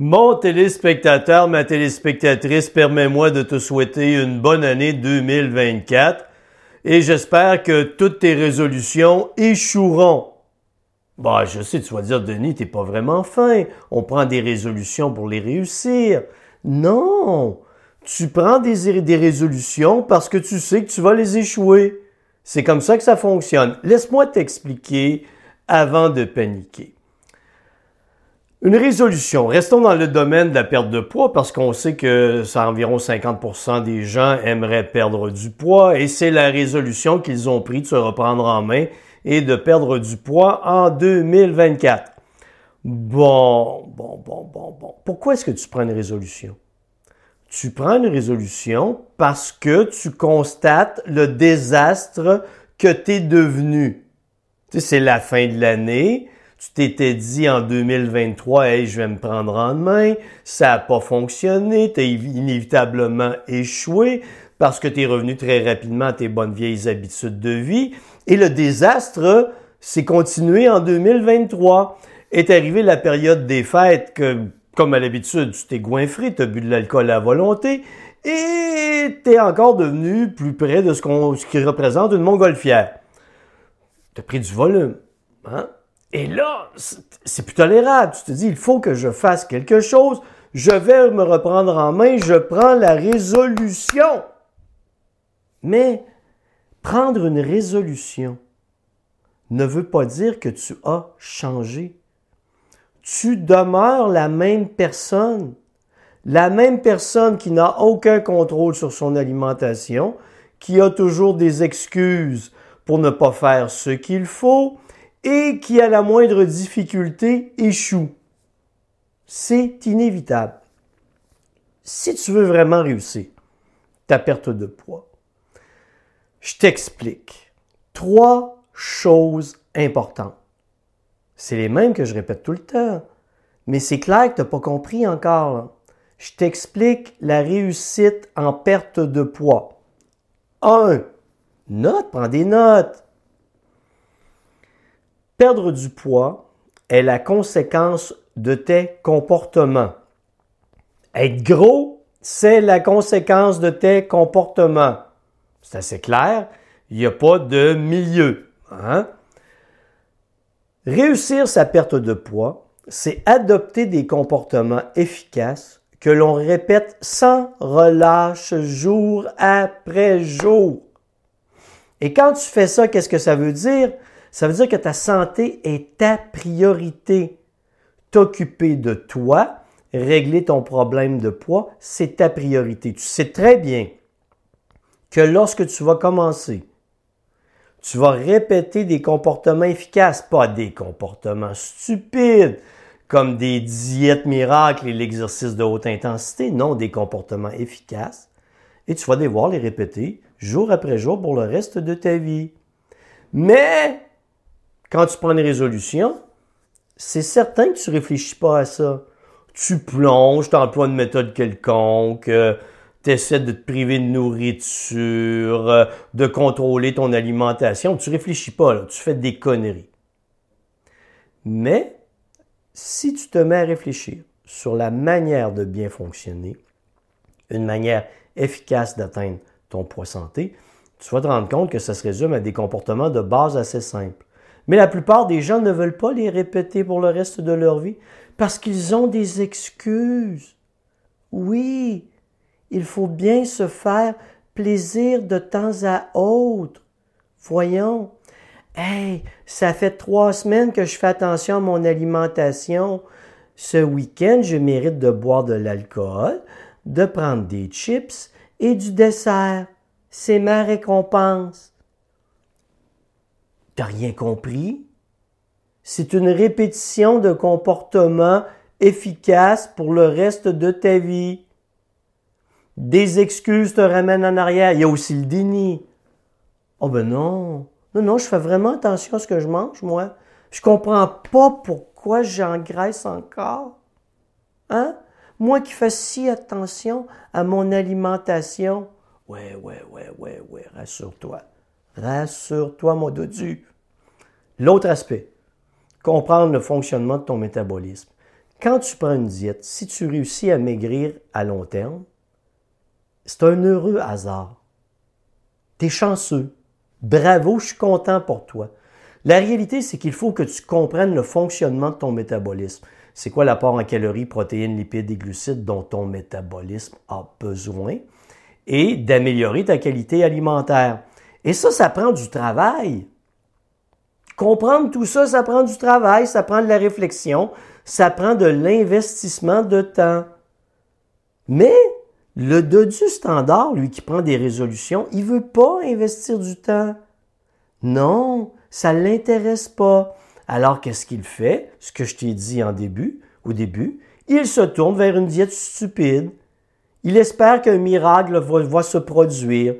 Mon téléspectateur, ma téléspectatrice, permets-moi de te souhaiter une bonne année 2024 et j'espère que toutes tes résolutions échoueront. Bah, je sais, tu vas dire, Denis, t'es pas vraiment fin. On prend des résolutions pour les réussir. Non! Tu prends des, des résolutions parce que tu sais que tu vas les échouer. C'est comme ça que ça fonctionne. Laisse-moi t'expliquer avant de paniquer. Une résolution. Restons dans le domaine de la perte de poids parce qu'on sait que ça environ 50% des gens aimeraient perdre du poids et c'est la résolution qu'ils ont pris de se reprendre en main et de perdre du poids en 2024. Bon, bon, bon, bon, bon. Pourquoi est-ce que tu prends une résolution? Tu prends une résolution parce que tu constates le désastre que tu es devenu. Tu sais, c'est la fin de l'année tu t'étais dit en 2023, hey, je vais me prendre en main, ça n'a pas fonctionné, tu as inévitablement échoué parce que tu es revenu très rapidement à tes bonnes vieilles habitudes de vie. Et le désastre s'est continué en 2023. Est arrivée la période des fêtes que, comme à l'habitude, tu t'es goinfré, tu as bu de l'alcool à volonté et tu es encore devenu plus près de ce, qu'on, ce qui représente une montgolfière. Tu as pris du volume. Hein? Et là, c'est plus tolérable. Tu te dis, il faut que je fasse quelque chose. Je vais me reprendre en main. Je prends la résolution. Mais prendre une résolution ne veut pas dire que tu as changé. Tu demeures la même personne. La même personne qui n'a aucun contrôle sur son alimentation, qui a toujours des excuses pour ne pas faire ce qu'il faut, et qui, à la moindre difficulté, échoue. C'est inévitable. Si tu veux vraiment réussir ta perte de poids, je t'explique trois choses importantes. C'est les mêmes que je répète tout le temps, mais c'est clair que tu n'as pas compris encore. Je t'explique la réussite en perte de poids. Un, note, prends des notes. Perdre du poids est la conséquence de tes comportements. Être gros, c'est la conséquence de tes comportements. C'est assez clair. Il n'y a pas de milieu. Hein? Réussir sa perte de poids, c'est adopter des comportements efficaces que l'on répète sans relâche jour après jour. Et quand tu fais ça, qu'est-ce que ça veut dire? Ça veut dire que ta santé est ta priorité. T'occuper de toi, régler ton problème de poids, c'est ta priorité. Tu sais très bien que lorsque tu vas commencer, tu vas répéter des comportements efficaces, pas des comportements stupides, comme des diètes miracles et l'exercice de haute intensité, non, des comportements efficaces. Et tu vas devoir les répéter jour après jour pour le reste de ta vie. Mais quand tu prends une résolution, c'est certain que tu réfléchis pas à ça. Tu plonges, tu emploies une méthode quelconque, euh, tu essaies de te priver de nourriture, euh, de contrôler ton alimentation. Tu réfléchis pas, là, tu fais des conneries. Mais si tu te mets à réfléchir sur la manière de bien fonctionner, une manière efficace d'atteindre ton poids santé, tu vas te rendre compte que ça se résume à des comportements de base assez simples. Mais la plupart des gens ne veulent pas les répéter pour le reste de leur vie parce qu'ils ont des excuses. Oui, il faut bien se faire plaisir de temps à autre. Voyons. Hey, ça fait trois semaines que je fais attention à mon alimentation. Ce week-end, je mérite de boire de l'alcool, de prendre des chips et du dessert. C'est ma récompense. T'as rien compris? C'est une répétition de comportements efficaces pour le reste de ta vie. Des excuses te ramènent en arrière. Il y a aussi le déni. Oh ben non. Non, non, je fais vraiment attention à ce que je mange, moi. Je comprends pas pourquoi j'engraisse encore. Hein? Moi qui fais si attention à mon alimentation. Ouais, ouais, ouais, ouais, ouais, rassure-toi. Rassure-toi, mon dodu. L'autre aspect, comprendre le fonctionnement de ton métabolisme. Quand tu prends une diète, si tu réussis à maigrir à long terme, c'est un heureux hasard. T'es chanceux. Bravo, je suis content pour toi. La réalité, c'est qu'il faut que tu comprennes le fonctionnement de ton métabolisme. C'est quoi l'apport en calories, protéines, lipides et glucides dont ton métabolisme a besoin? Et d'améliorer ta qualité alimentaire. Et ça, ça prend du travail. Comprendre tout ça, ça prend du travail, ça prend de la réflexion, ça prend de l'investissement de temps. Mais le dodu standard, lui qui prend des résolutions, il veut pas investir du temps. Non, ça l'intéresse pas. Alors qu'est-ce qu'il fait? Ce que je t'ai dit au début, il se tourne vers une diète stupide. Il espère qu'un miracle va, se produire,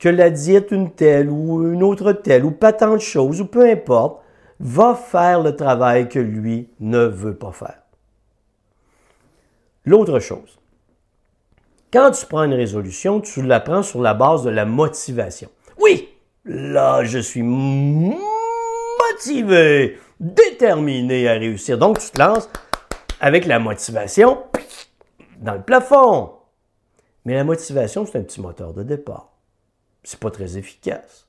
que la diète une telle ou une autre telle, ou pas tant de choses, ou peu importe, va faire le travail que lui ne veut pas faire. L'autre chose, quand tu prends une résolution, tu la prends sur la base de la motivation. Oui, là, je suis motivé, déterminé à réussir. Donc, tu te lances avec la motivation dans le plafond. Mais la motivation, c'est un petit moteur de départ. C'est pas très efficace.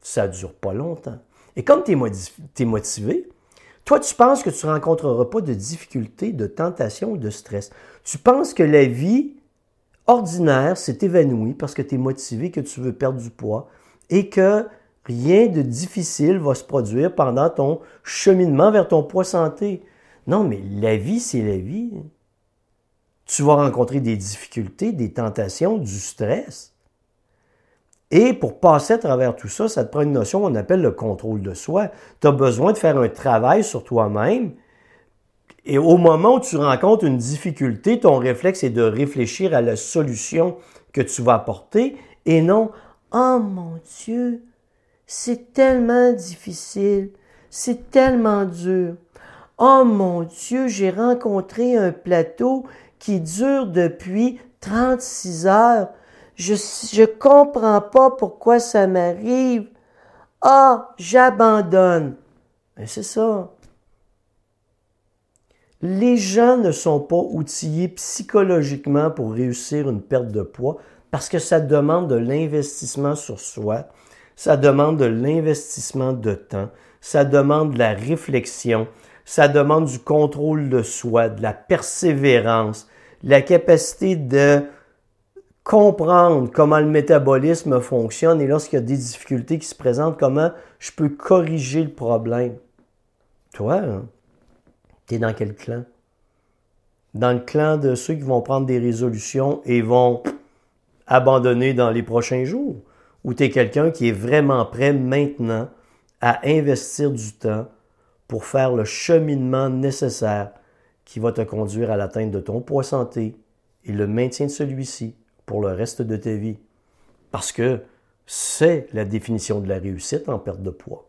Ça dure pas longtemps. Et comme tu es, motivé, toi, tu penses que tu ne rencontreras pas de difficultés, de tentations ou de stress. Tu penses que la vie ordinaire s'est évanoui parce que tu es motivé, que tu veux perdre du poids et que rien de difficile va se produire pendant ton cheminement vers ton poids santé? Non, mais la vie, c'est la vie. Tu vas rencontrer des difficultés, des tentations, du stress. Et pour passer à travers tout ça, ça te prend une notion qu'on appelle le contrôle de soi. Tu as besoin de faire un travail sur toi-même et au moment où tu rencontres une difficulté, ton réflexe est de réfléchir à la solution que tu vas apporter et non, oh mon Dieu, c'est tellement difficile, c'est tellement dur. Oh mon Dieu, j'ai rencontré un plateau qui dure depuis 36 heures. Je je comprends pas pourquoi ça m'arrive. Ah, j'abandonne. Mais c'est ça. Les gens ne sont pas outillés psychologiquement pour réussir une perte de poids parce que ça demande de l'investissement sur soi, ça demande de l'investissement de temps, ça demande de la réflexion, ça demande du contrôle de soi, de la persévérance, la capacité de comprendre comment le métabolisme fonctionne et lorsqu'il y a des difficultés qui se présentent, comment je peux corriger le problème. Toi, hein? T'es dans quel clan? Dans le clan de ceux qui vont prendre des résolutions et vont abandonner dans les prochains jours? Ou tu es quelqu'un qui est vraiment prêt maintenant à investir du temps pour faire le cheminement nécessaire qui va te conduire à l'atteinte de ton poids santé et le maintien de celui-ci? Pour le reste de ta vie. Parce que c'est la définition de la réussite en perte de poids.